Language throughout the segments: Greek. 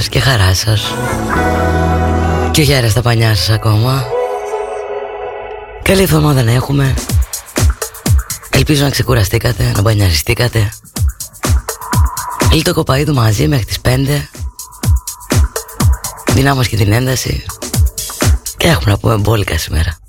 σας και χαράς σας. Και γεια στα πανιά σας ακόμα. Καλή εβδομάδα να έχουμε. Ελπίζω να ξεκουραστήκατε, να μπανιαριστήκατε. Λίγο το μαζί μέχρι τις 5 Δυνάμως και την ένταση. Και έχουμε να πούμε μπόλικα σήμερα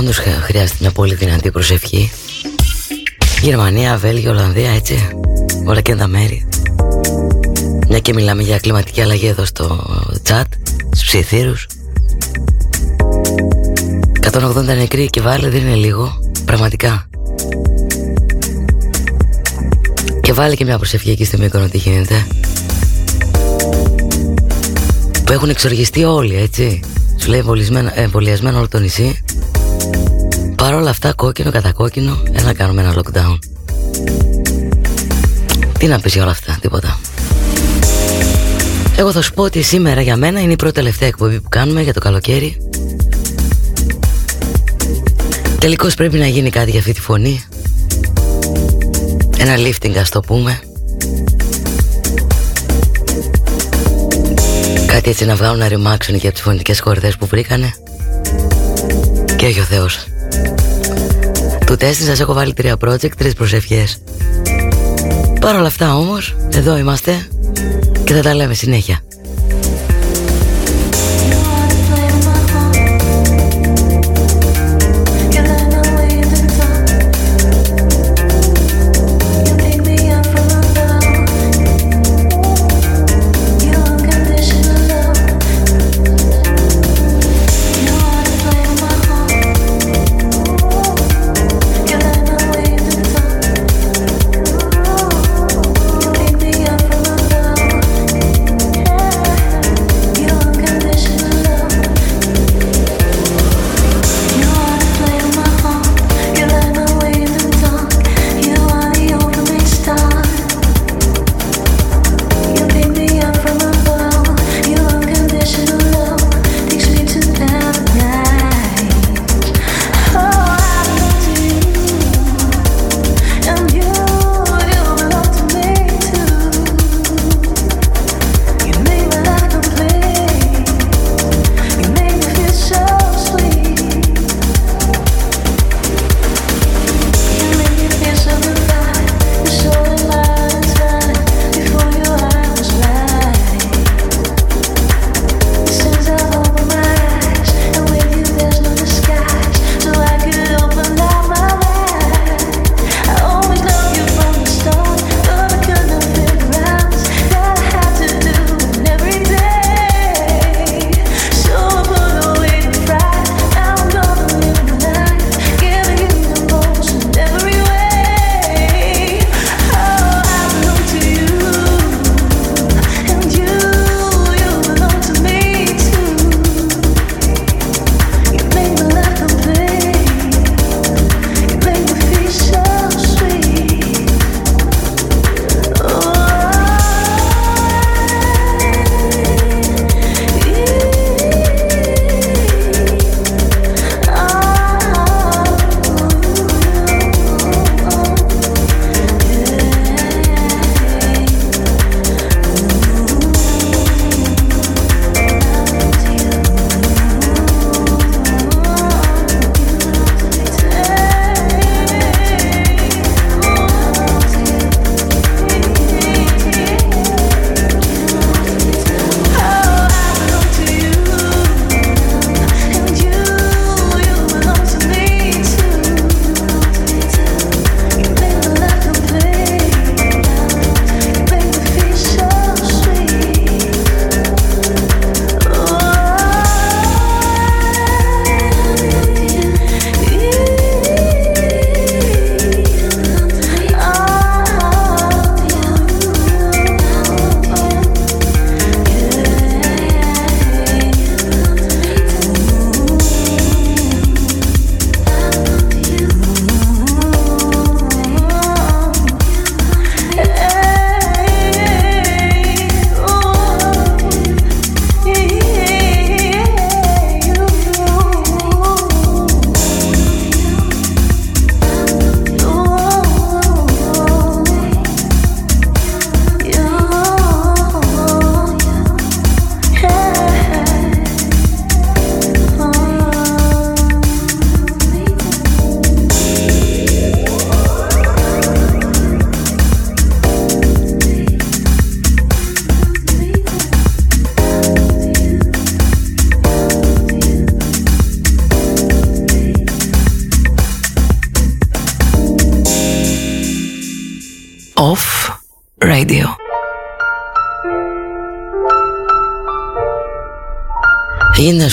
όντως χρειάζεται μια πολύ δυνατή προσευχή. Γερμανία, Βέλγιο, Ολλανδία, έτσι. Όλα και τα μέρη. Μια και μιλάμε για κλιματική αλλαγή εδώ στο chat Στους ψιθύρους. 180 νεκροί και βάλε δεν είναι λίγο Πραγματικά. Και βάλε και μια προσευχή εκεί στο Μύκονο τι γίνεται. Που έχουν εξοργιστεί όλοι έτσι. Σου λέει εμβολιασμένο όλο το νησί. Παρ' όλα αυτά κόκκινο κατά κόκκινο Ένα κάνουμε ένα lockdown. Τι να πεις για όλα αυτά Τίποτα. Εγώ θα σου πω ότι σήμερα για μένα Είναι η πρώτη τελευταία εκπομπή που κάνουμε για το καλοκαίρι. Τελικώς πρέπει να γίνει κάτι για αυτή τη φωνή. Ένα lifting ας το πούμε. Κάτι έτσι να βγάλουν να ρημάξουν και από τις φωνητικές χορδές που βρήκανε. Και έχει ο Θεός Του τέστη σας έχω βάλει τρία project, τρεις προσευχές. Παρ' όλα αυτά όμως, εδώ είμαστε Και θα τα λέμε συνέχεια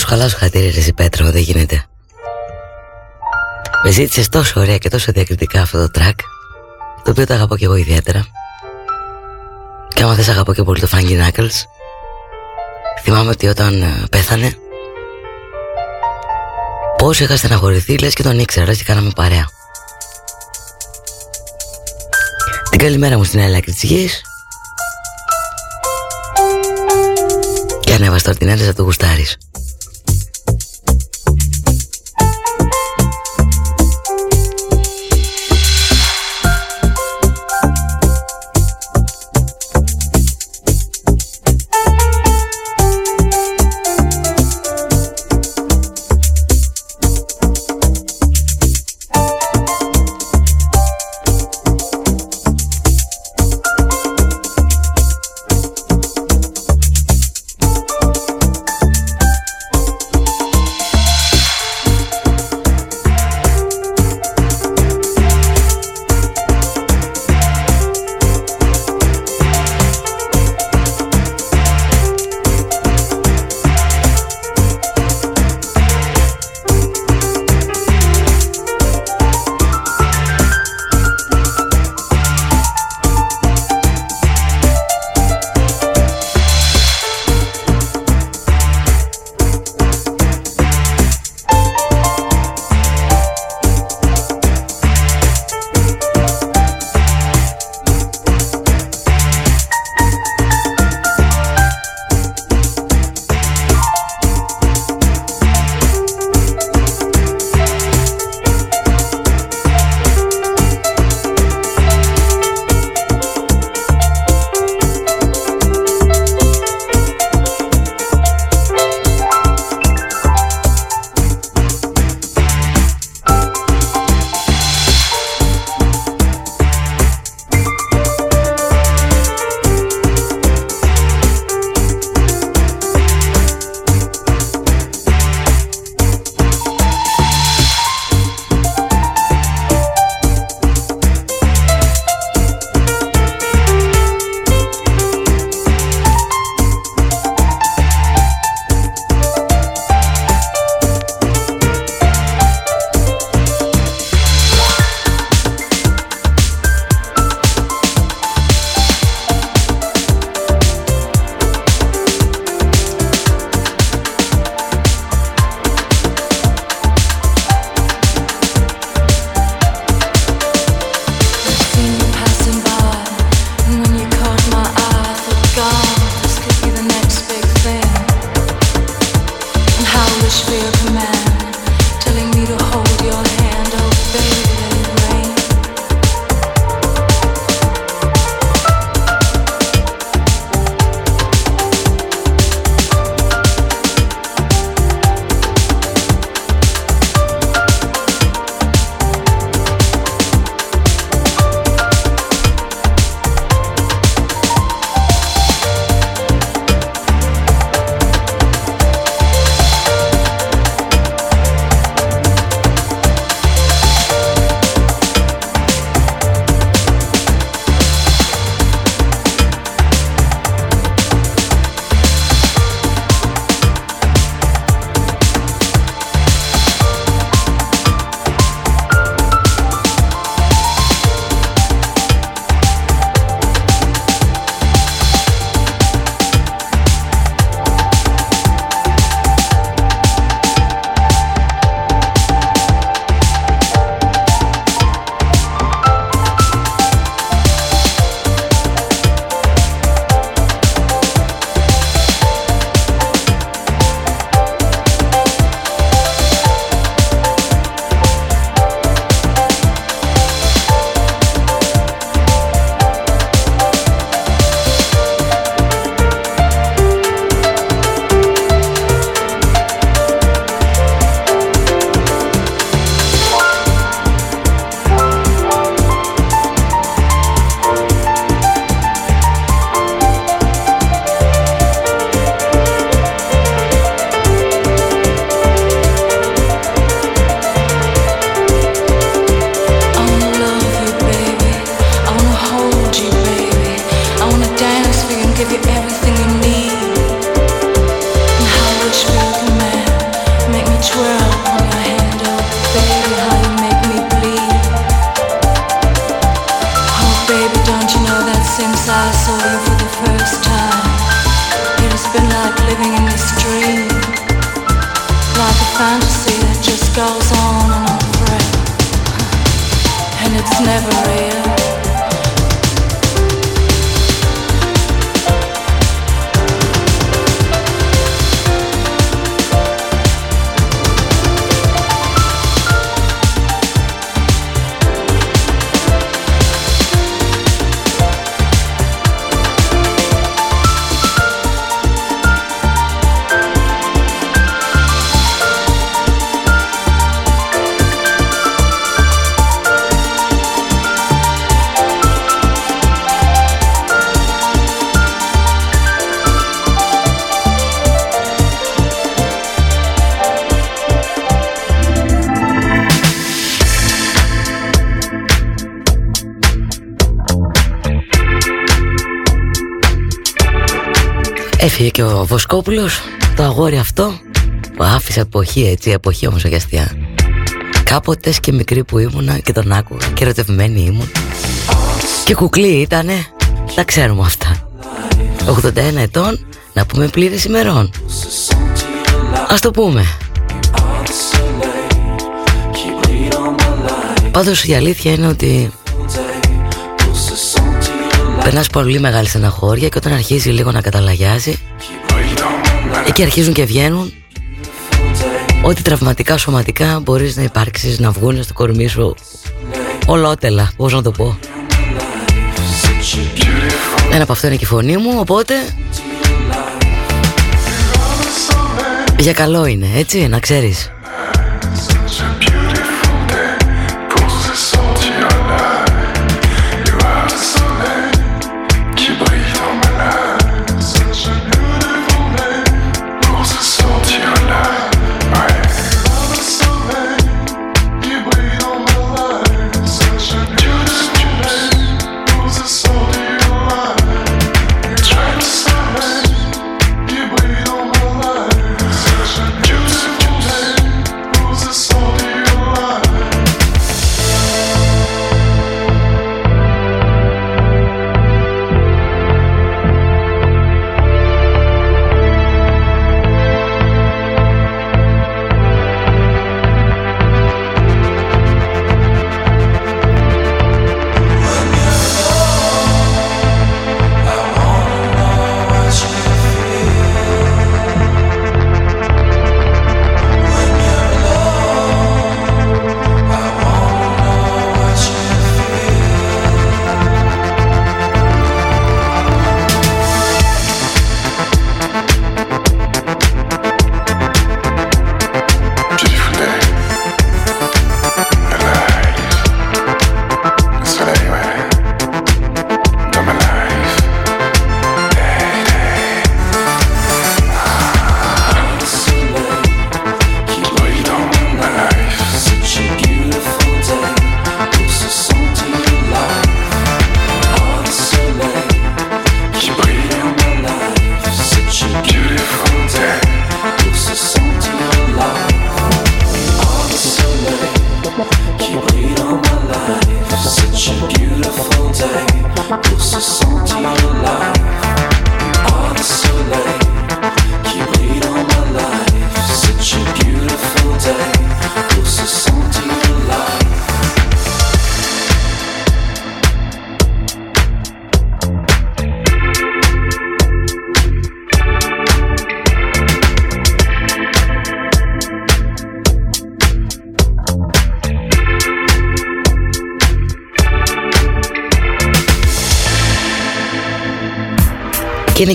σου χαλάσω χατήρι ρε Πέτρο, δεν γίνεται. Με ζήτησες τόσο ωραία και τόσο διακριτικά αυτό το track, το οποίο το αγαπώ και εγώ ιδιαίτερα. Και άμα θες αγαπώ και πολύ το Frankie Knuckles. Θυμάμαι ότι όταν ε, πέθανε, πώς είχα στεναχωρηθεί, λες και τον ήξερα και κάναμε παρέα. Την καλημέρα μου στην Ελλάδα της γης Και ανέβα στο την να το γουστάρεις Βοσκόπουλος Το αγόρι αυτό Που άφησε εποχή έτσι Εποχή όμως αγιαστιά Κάποτε και μικρή που ήμουνα Και τον άκουγα και ερωτευμένη ήμουν. Και κουκλή ήτανε Τα ξέρουμε αυτά. 81 ετών Να πούμε πλήρες ημερών. Ας το πούμε. Πάντως η αλήθεια είναι ότι Περνάς πολύ μεγάλη στεναχώρια και όταν αρχίζει λίγο να καταλαγιάζει εκεί αρχίζουν και βγαίνουν. Ό,τι τραυματικά σωματικά μπορείς να υπάρξεις να βγουν στο κορμί σου. Ολότελα, πώς να το πω. Ένα από αυτό είναι και η φωνή μου οπότε για καλό είναι έτσι να ξέρεις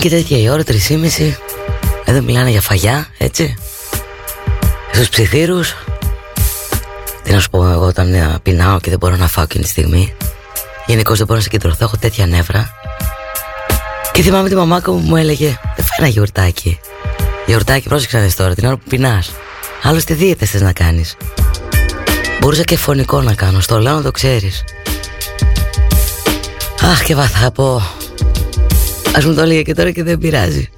Και είναι και τέτοια η ώρα, μισή Εδώ μιλάνε για φαγιά, έτσι. Στους ψιθύρους. Τι να σου πω εγώ όταν ε, πεινάω και δεν μπορώ να φάω εκείνη τη στιγμή. Γενικώς δεν μπορώ να συγκεντρωθώ, έχω τέτοια νεύρα. Και θυμάμαι τη μαμάκα μου μου έλεγε Δεν φάει ένα γιορτάκι Γιορτάκι, πρόσεξε να τώρα, την ώρα που πεινάς Άλλωστε δίαιτες θες να κάνεις Μπορούσα και φωνικό να κάνω, στο λέω να το ξέρεις Αχ και βαθά πω Ας μου το έλεγε και τώρα και δεν πειράζει.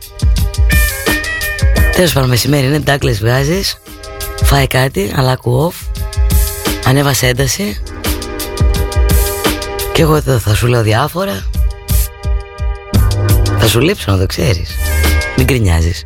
Τέλος πάντων μεσημέρι είναι ντάκλες βγάζεις Φάει κάτι αλλά off Ανέβασε ένταση. Και εγώ εδώ θα σου λέω διάφορα. Θα σου λείψω να το ξέρεις. Μην κρινιάζεις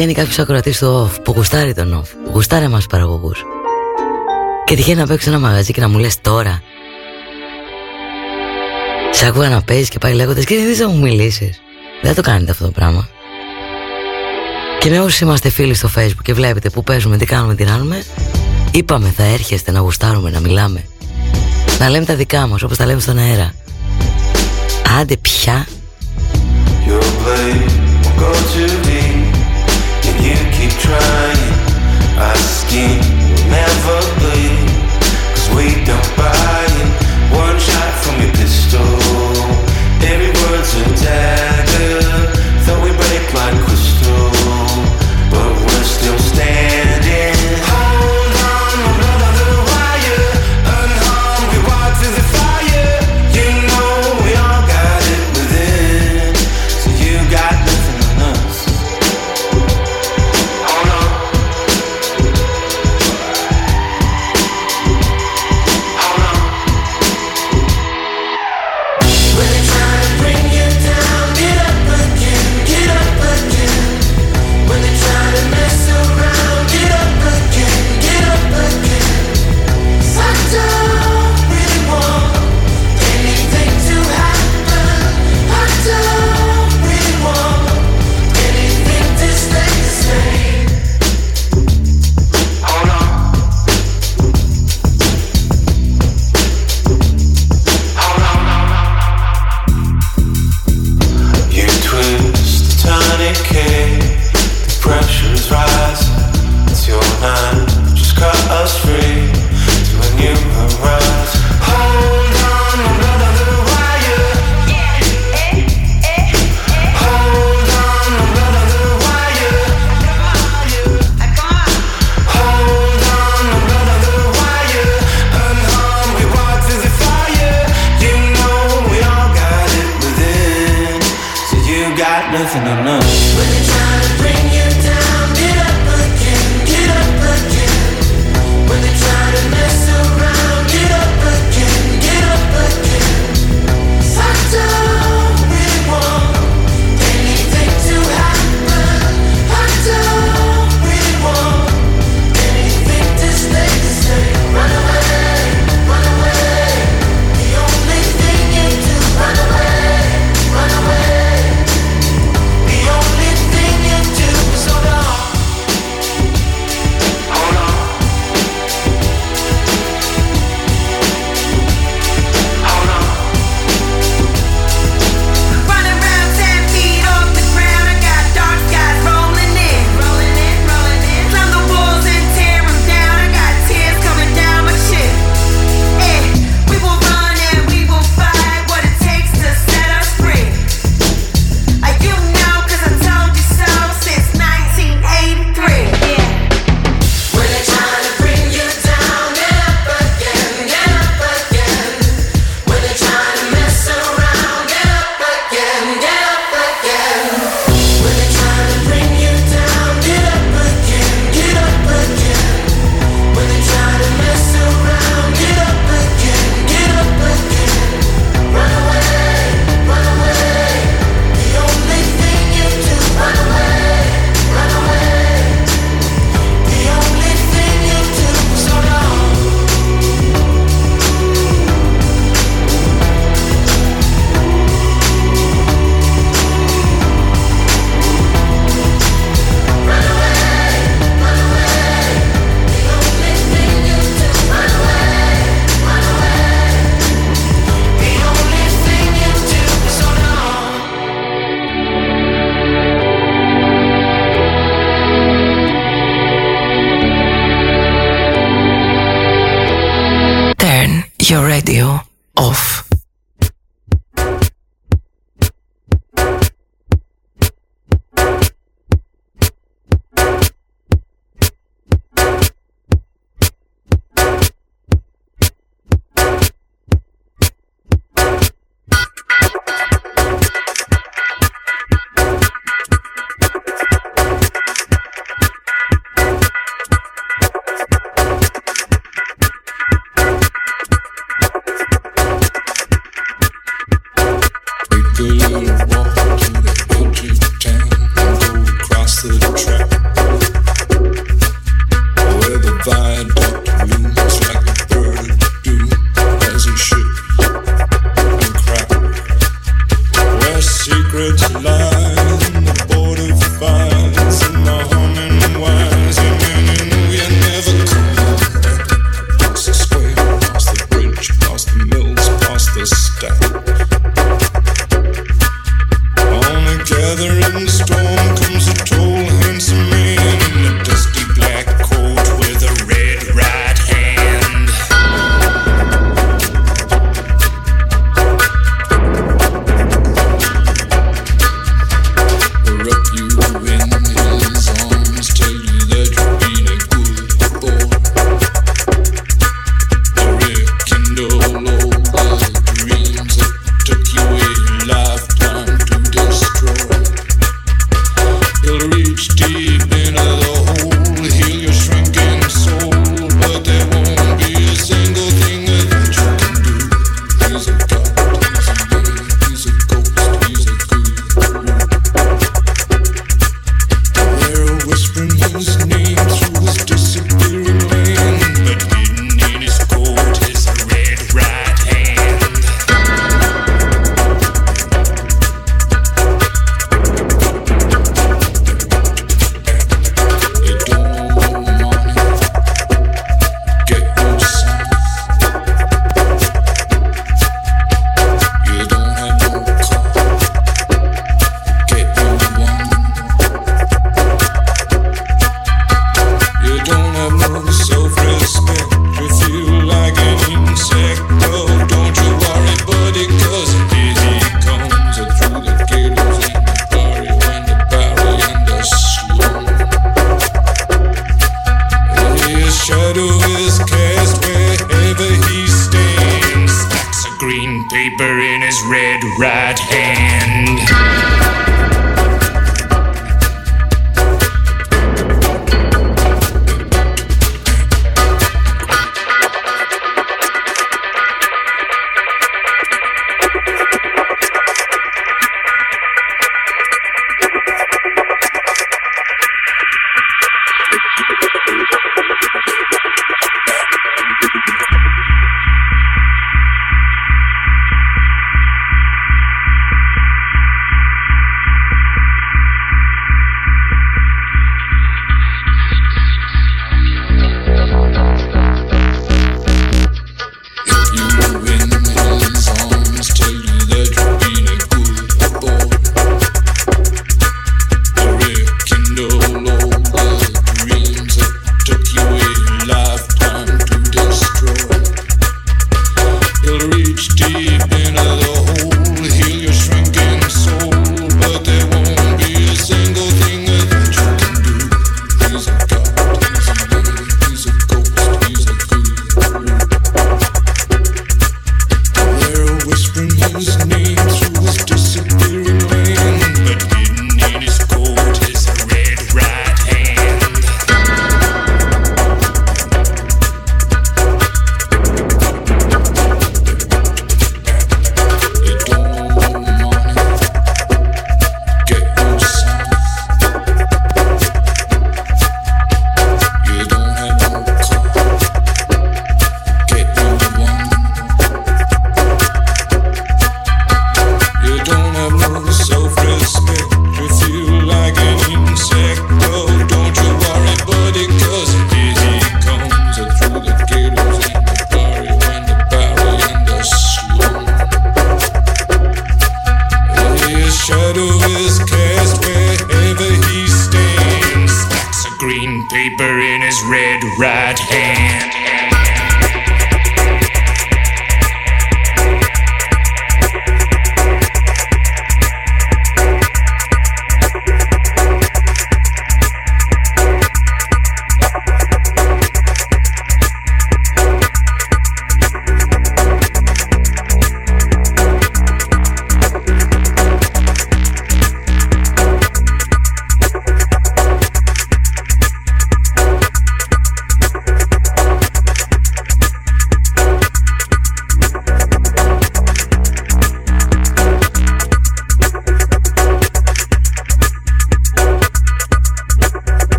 τυχαίνει κάποιος ακροατής στο off που γουστάρει τον off, που γουστάρει εμάς παραγωγούς. Και τυχαίνει να παίξει ένα μαγαζί και να μου λες τώρα. Σε άκουγα να παίζεις και πάει λέγοντας και δεν θα μου μιλήσεις. Δεν το κάνετε αυτό το πράγμα. Και με όσοι είμαστε φίλοι στο facebook και βλέπετε που παίζουμε, τι κάνουμε, τι κάνουμε, είπαμε θα έρχεστε να γουστάρουμε, να μιλάμε. Να λέμε τα δικά μας όπως τα λέμε στον αέρα. Άντε πια.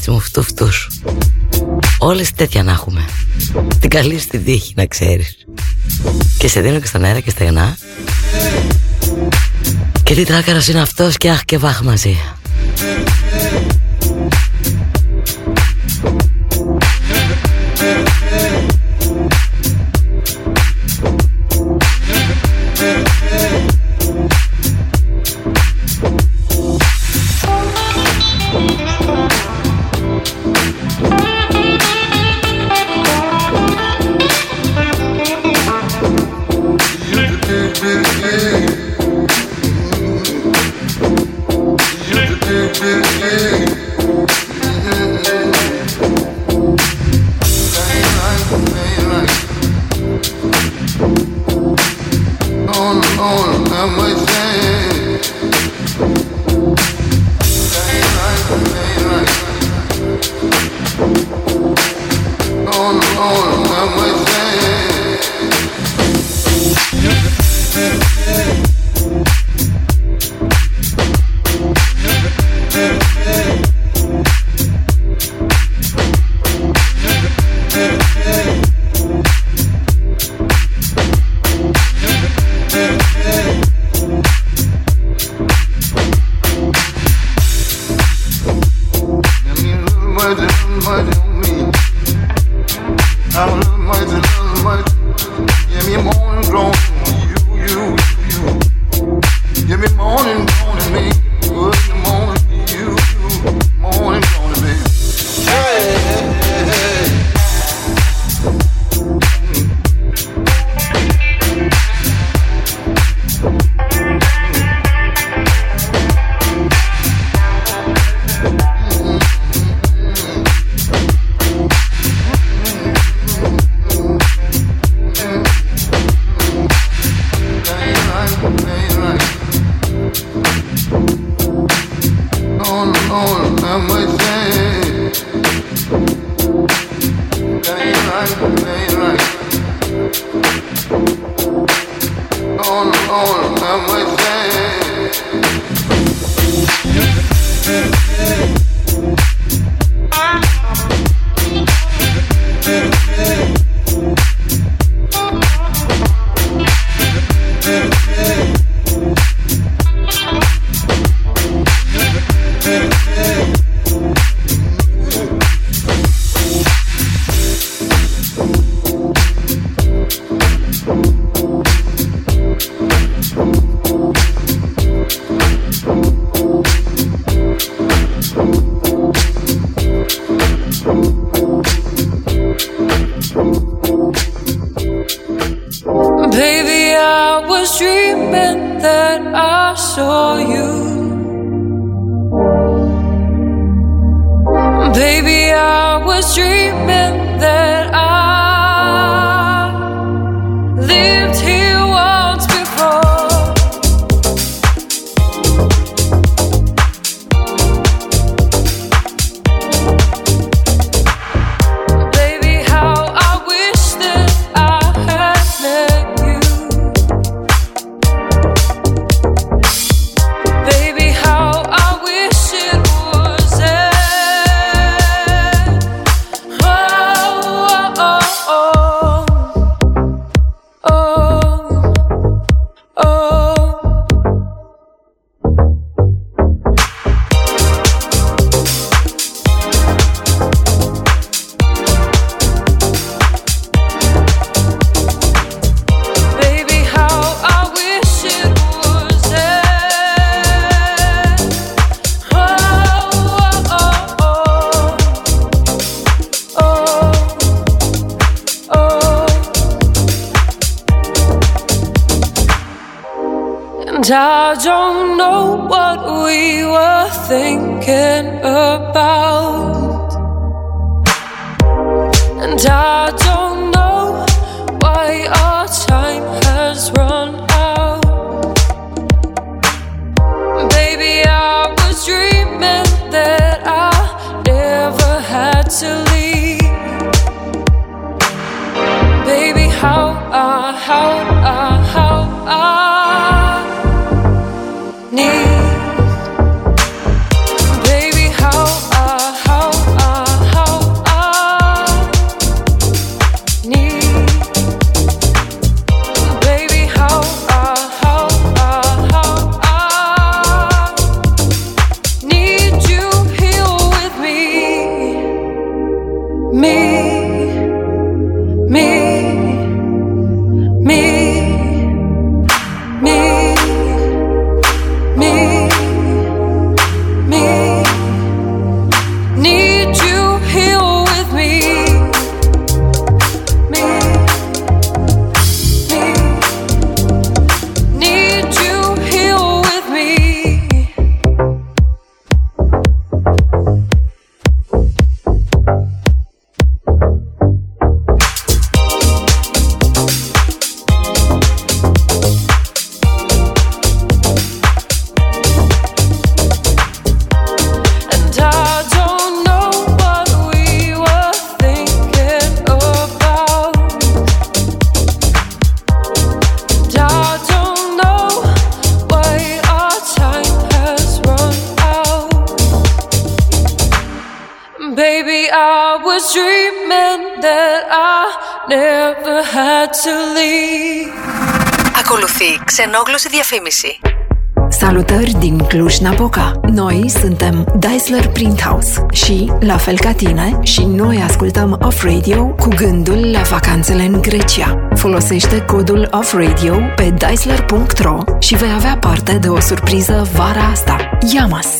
Κορίτσι μου φτού φτούς Όλες τέτοια να έχουμε. Την καλή στη δίχη να ξέρεις. Και σε δίνω και στον αέρα και στεγνά. Και τι τράκαρας είναι αυτός και αχ και βάχ μαζί Ξενόγλωση διαφήμιση. Salutări din Cluj-Napoca! Noi suntem Daisler Printhouse și, la fel ca tine, și noi ascultăm Off Radio cu gândul la vacanțele în Grecia. Folosește codul Off Radio pe daisler.ro și vei avea parte de o surpriză vara asta. Yamas!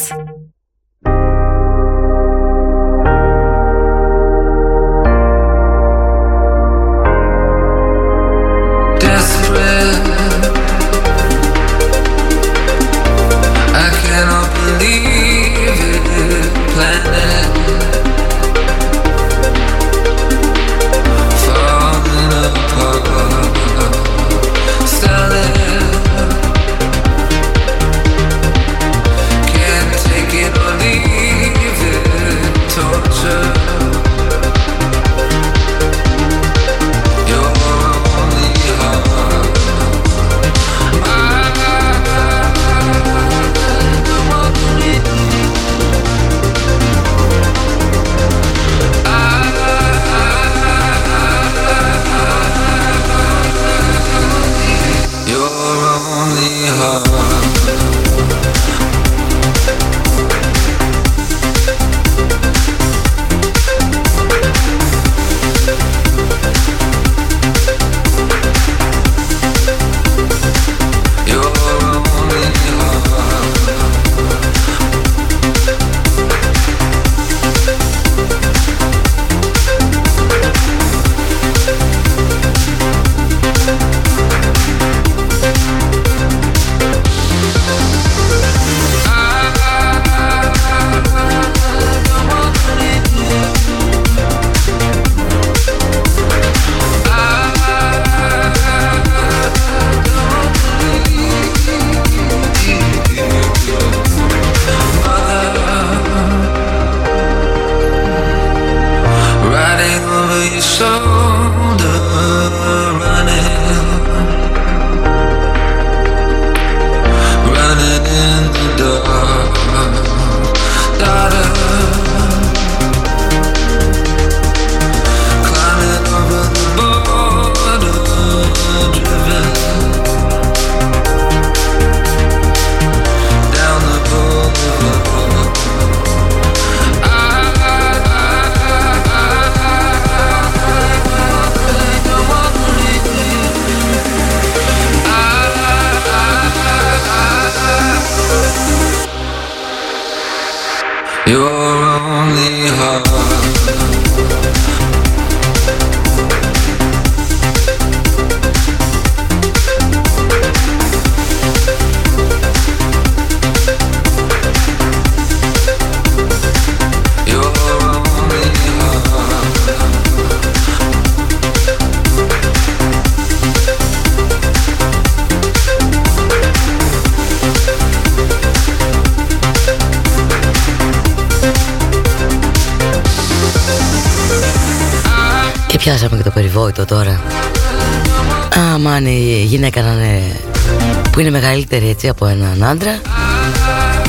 Μεγαλύτερη έτσι από έναν άντρα.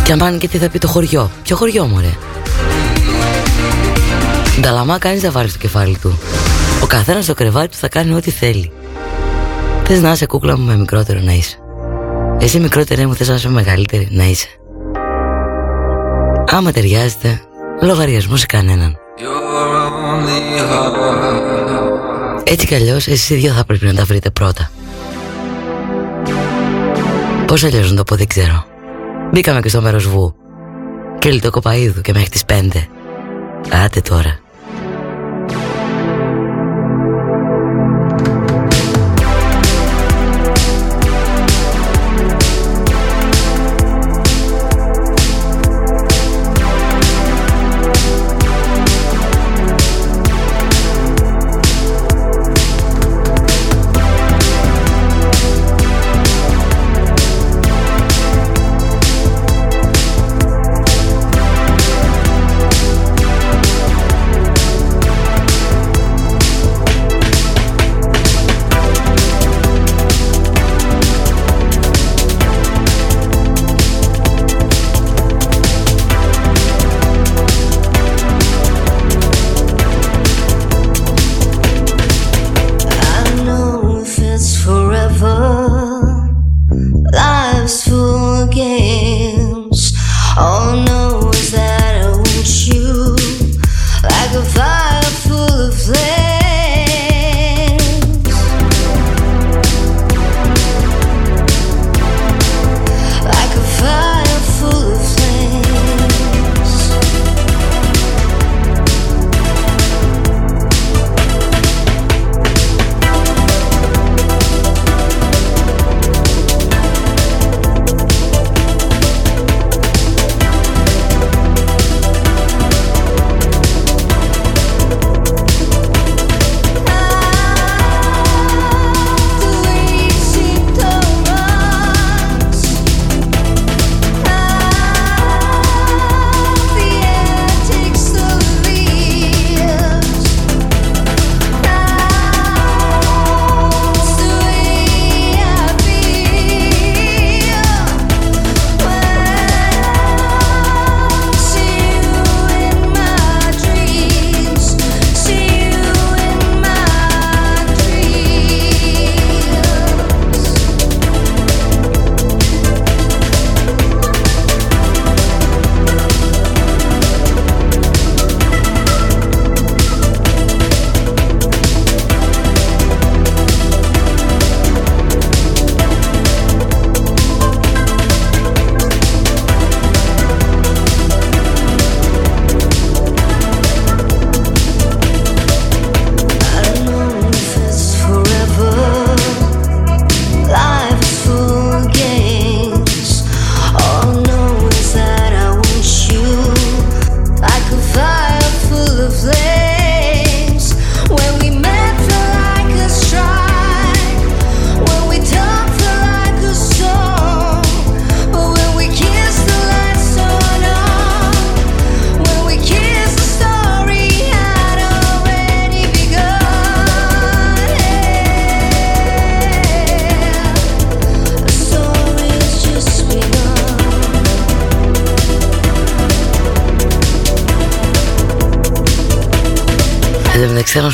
Και αν και τι θα πει το χωριό. Ποιο χωριό μωρέ; Νταλαμά κανείς δεν βάλεις στο κεφάλι του. Ο καθένας στο κρεβάτι του θα κάνει ό,τι θέλει. Θες να είσαι κούκλα μου με μικρότερο να είσαι. Εσύ μικρότερη μου θες να είσαι μεγαλύτερη να είσαι. Άμα ταιριάζεται Λογαριασμός σε κανέναν. Έτσι κι αλλιώς εσείς οι δύο θα πρέπει να τα βρείτε πρώτα Πώς αλλιώς να το πω δεν ξέρω. Μπήκαμε και στο μέρος βου. Και το κοπαίδου και μέχρι τις πέντε. Άτε τώρα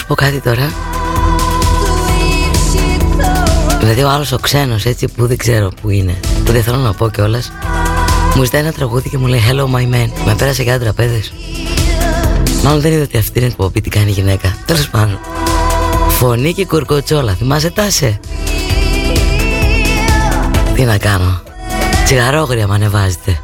πω κάτι τώρα. Δηλαδή ο άλλος ο ξένος έτσι που δεν ξέρω που είναι Που δεν θέλω να πω κιόλας. Μου ζητάει ένα τραγούδι και μου λέει Hello my man Με πέρασε και τραπέζες Μάλλον δεν είδε ότι αυτή είναι εκπομπή τι κάνει η γυναίκα. Τέλος πάντων. Φωνή και κουρκοτσόλα Θυμάσαι τάσε. Τι να κάνω. Τσιγαρόγρια με ανεβάζετε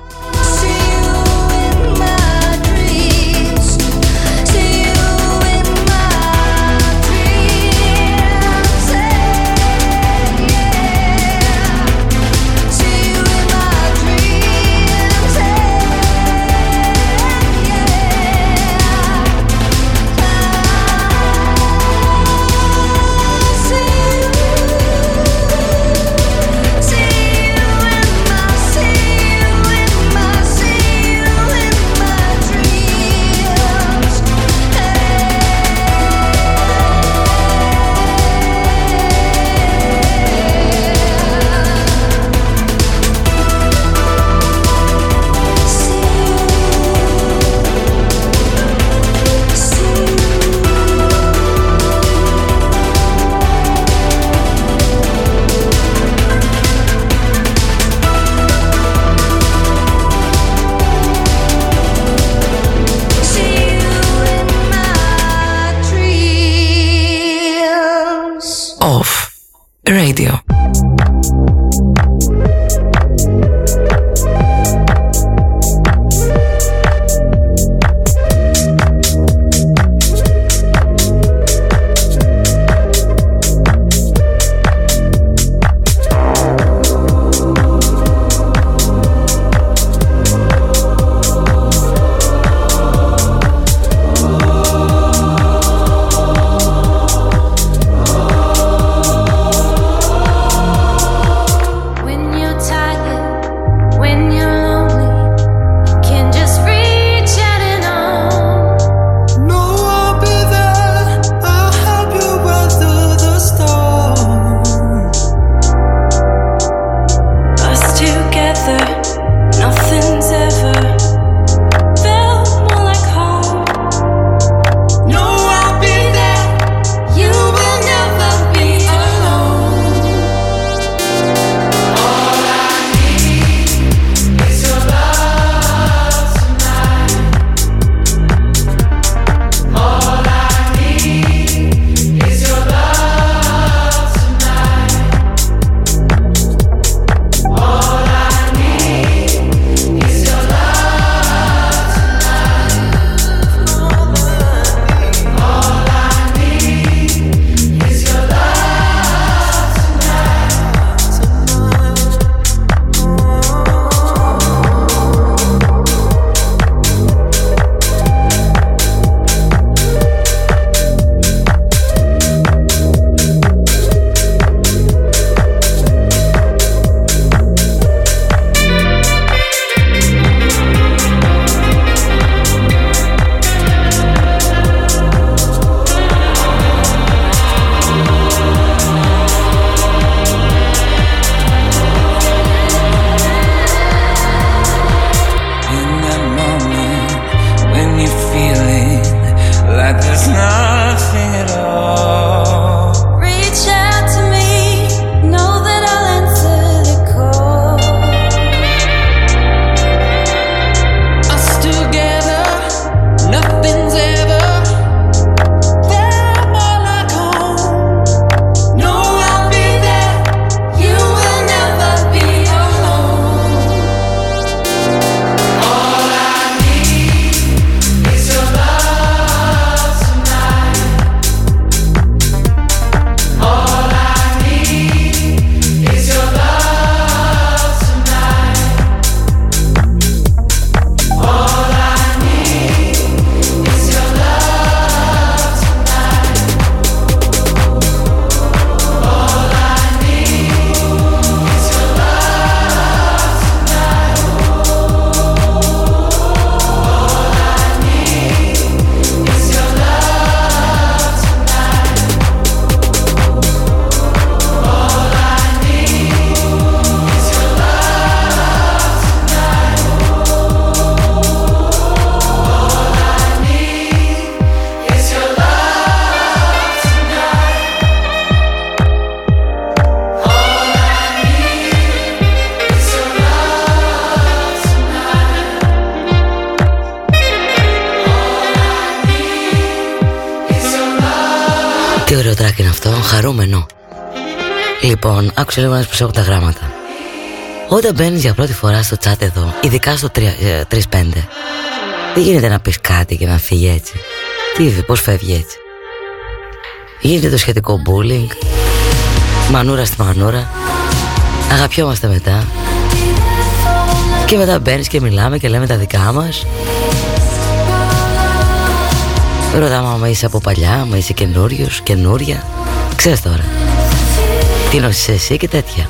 άκουσε λίγο να σου τα γράμματα. Όταν μπαίνεις για πρώτη φορά στο chat εδώ, ειδικά στο 3-5, ε, δεν γίνεται να πεις κάτι και να φύγει έτσι. Τι, πώς φεύγει έτσι; Γίνεται το σχετικό bullying, μανούρα στη μανούρα, αγαπιόμαστε μετά. Και μετά μπαίνεις και μιλάμε και λέμε τα δικά μας. Ρωτάμε άμα είσαι από παλιά, άμα είσαι καινούριος, καινούρια. Ξέρεις τώρα. Τι νόσης εσύ και τέτοια.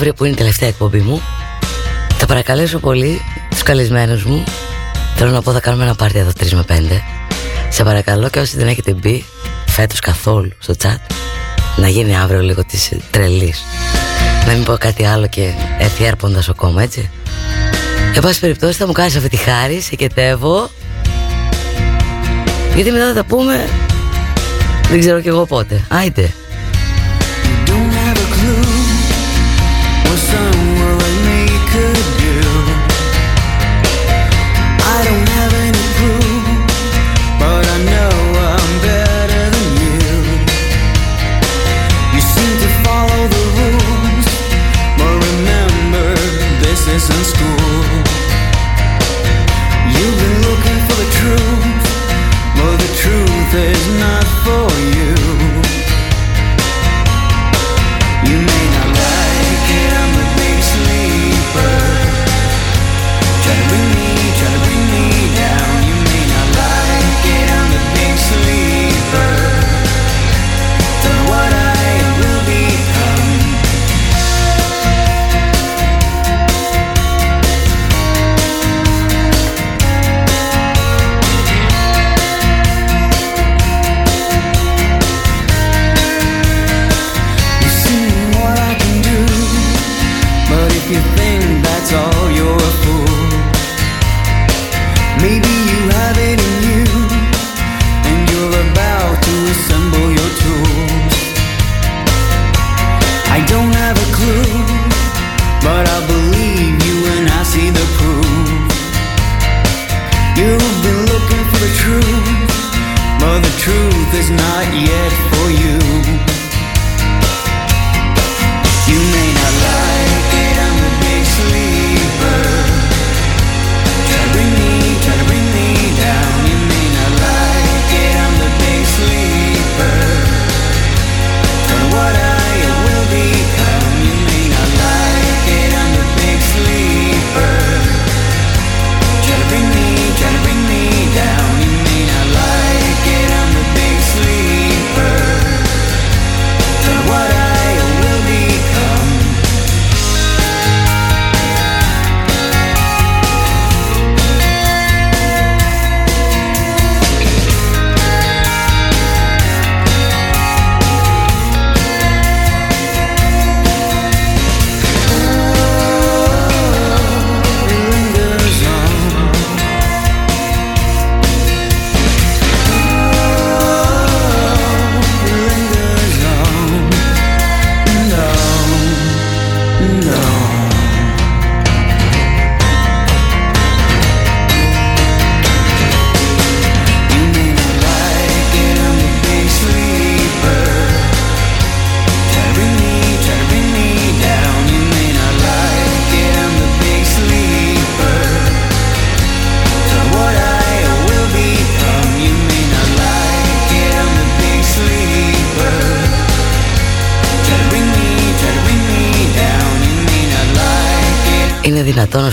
Αύριο που είναι η τελευταία εκπομπή μου Θα παρακαλέσω πολύ τους καλεσμένους μου. Θέλω να πω θα κάνουμε ένα πάρτι εδώ 3 με 5 Σε παρακαλώ και όσοι δεν έχετε μπει Φέτος καθόλου στο chat Να γίνει αύριο λίγο της τρελής. Να μην πω κάτι άλλο και έρθει έρποντας ο κόμμα έτσι. Εν πάση περιπτώσει θα μου κάνεις αυτή τη χάρη Σε κετεύω. Γιατί μετά θα τα πούμε Δεν ξέρω κι εγώ πότε. Άιτε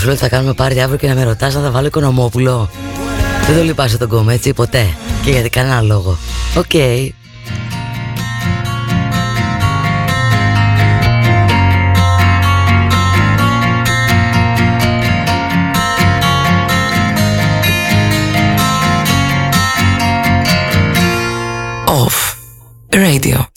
σου λέω ότι θα κάνουμε πάρτι αύριο και να με ρωτάς αν θα βάλω Οικονομόπουλο. Δεν το λυπάσαι τον κόσμο έτσι ποτέ. Και γιατί κανένα λόγο. OK. Okay. Off Radio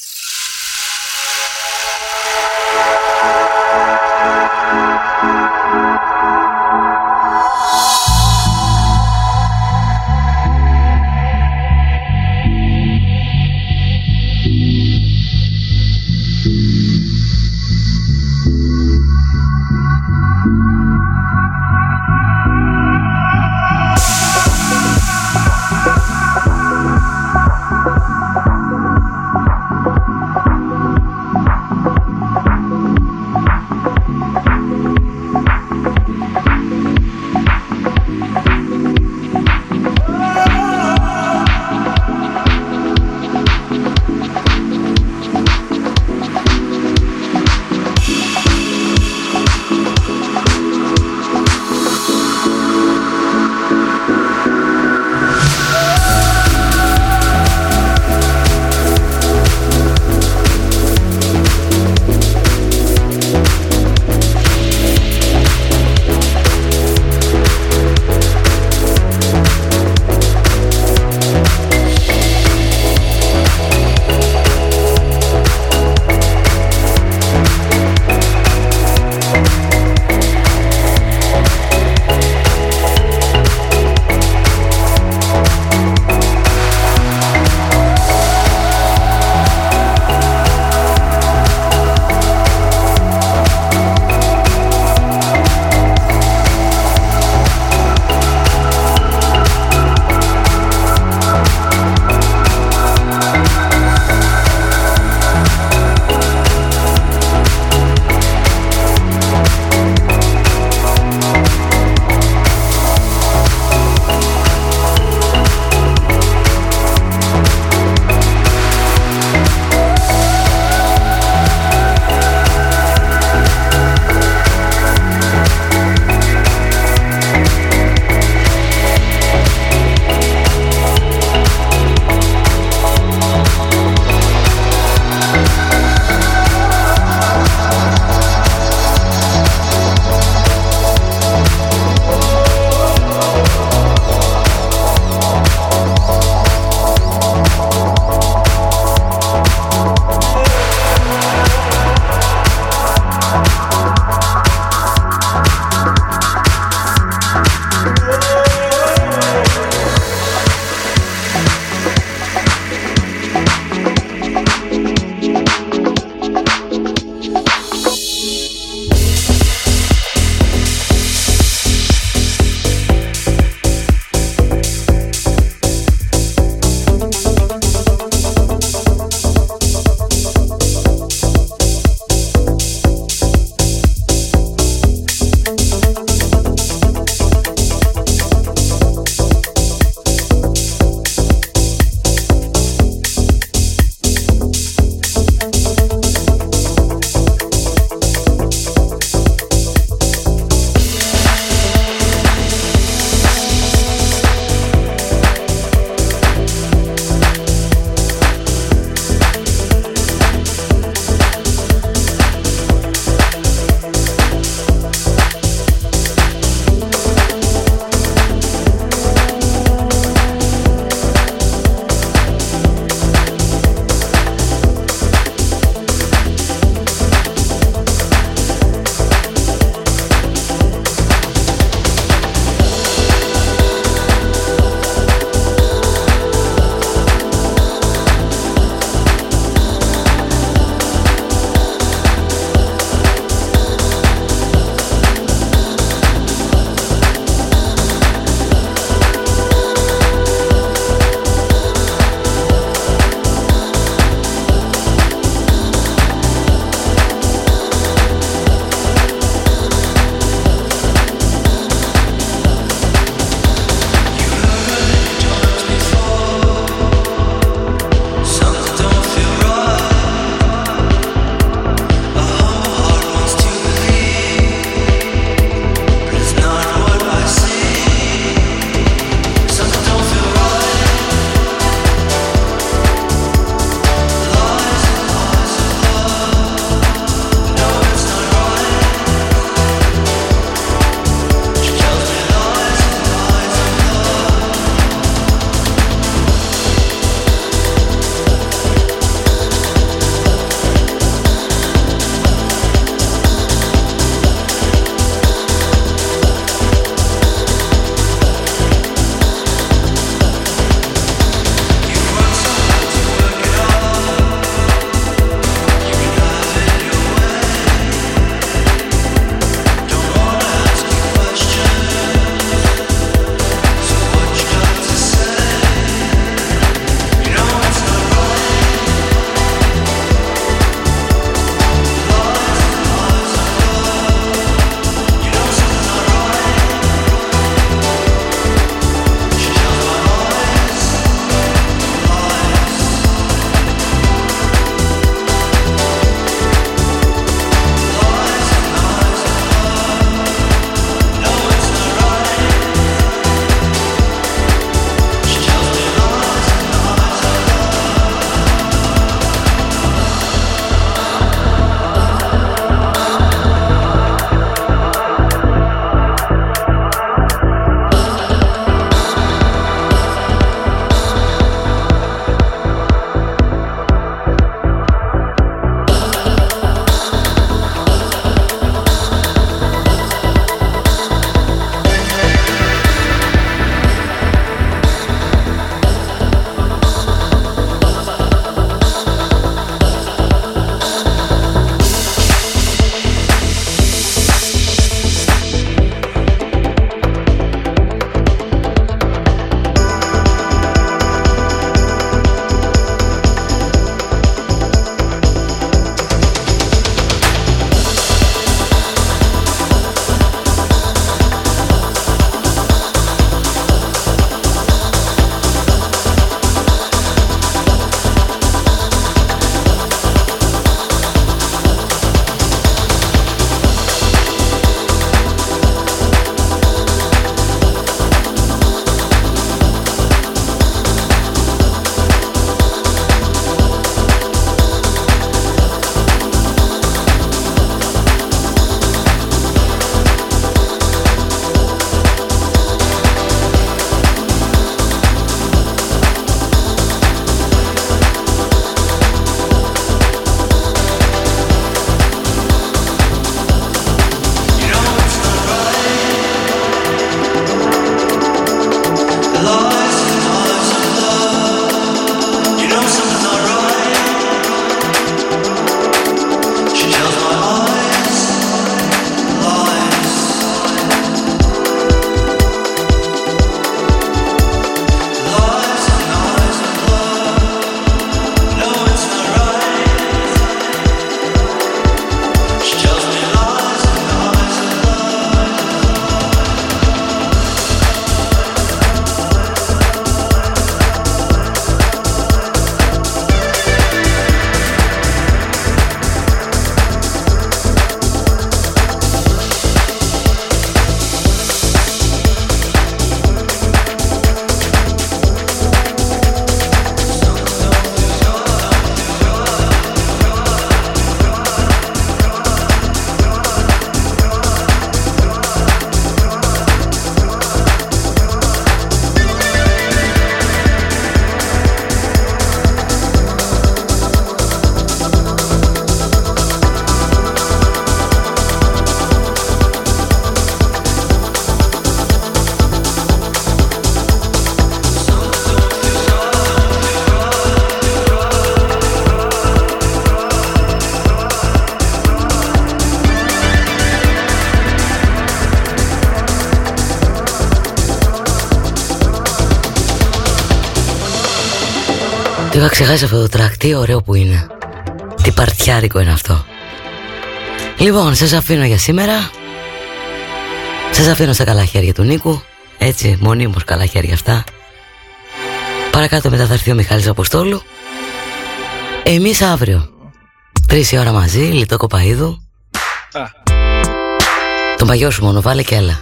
είχα ξεχάσει αυτό το τρακ, τι ωραίο που είναι. Τι παρτιάρικο είναι αυτό. Λοιπόν, σας αφήνω για σήμερα. Σας αφήνω στα καλά χέρια του Νίκου. Έτσι, μονίμως καλά χέρια αυτά. Παρακάτω μετά θα έρθει ο Μιχάλης Αποστόλου. Εμείς αύριο Τρεις η ώρα μαζί, λιτό κοπαίδου. Τον παγιό σου μόνο βάλε και έλα.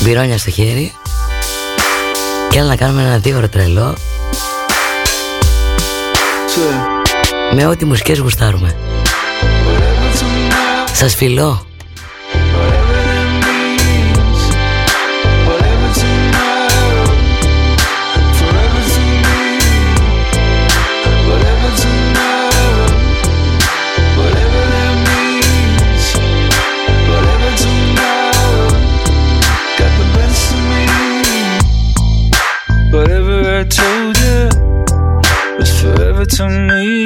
Μπυρόνια στο χέρι. Και έλα να κάνουμε ένα δύο τρελό Με ό,τι μουσικές γουστάρουμε. Σας φιλώ to me.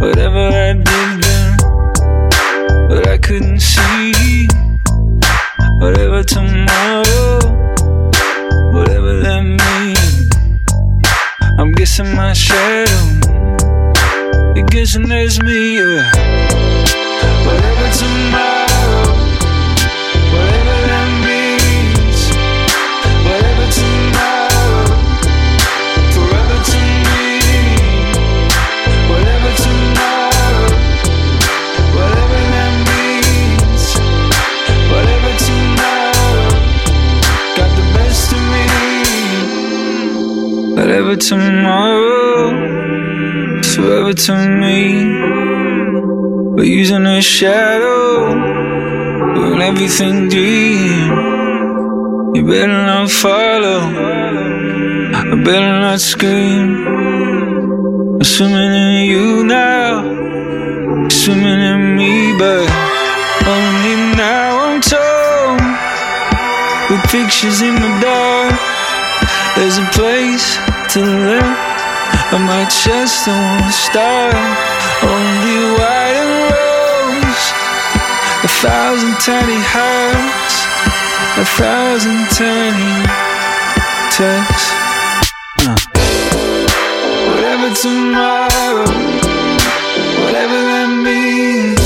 Whatever I did then, but I couldn't see. Whatever tomorrow, whatever that means. I'm guessing my shadow. You're guessing there's me. Yeah. Whatever tomorrow. Whatever tomorrow, forever to me. We're using a shadow, doing everything dream. You better not follow, I better not scream. I'm swimming in you now, swimming in me, but only now I'm told. With pictures in the dark, there's a place to on my chest and won't start. Only white and rose, a thousand tiny hearts, a thousand tiny texts. Uh. Whatever tomorrow, whatever that means,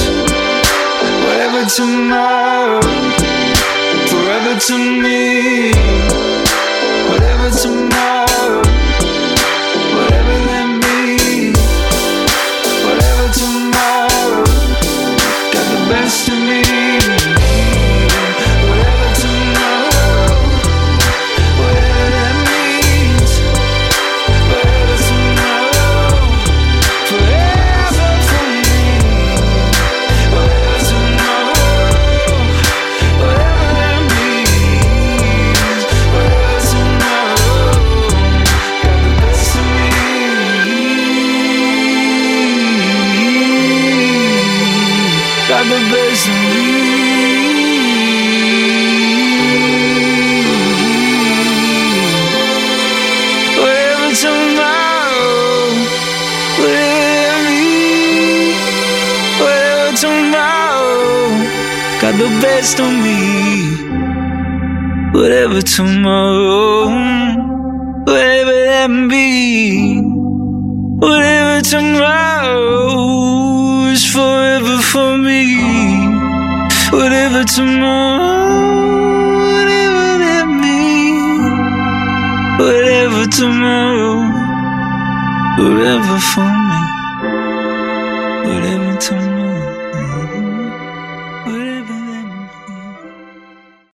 whatever tomorrow, forever to me, whatever tomorrow. Best of me got the me. Whatever tomorrow, whatever that be, whatever tomorrow is forever for me. Whatever tomorrow, whatever that be, whatever tomorrow, whatever for me.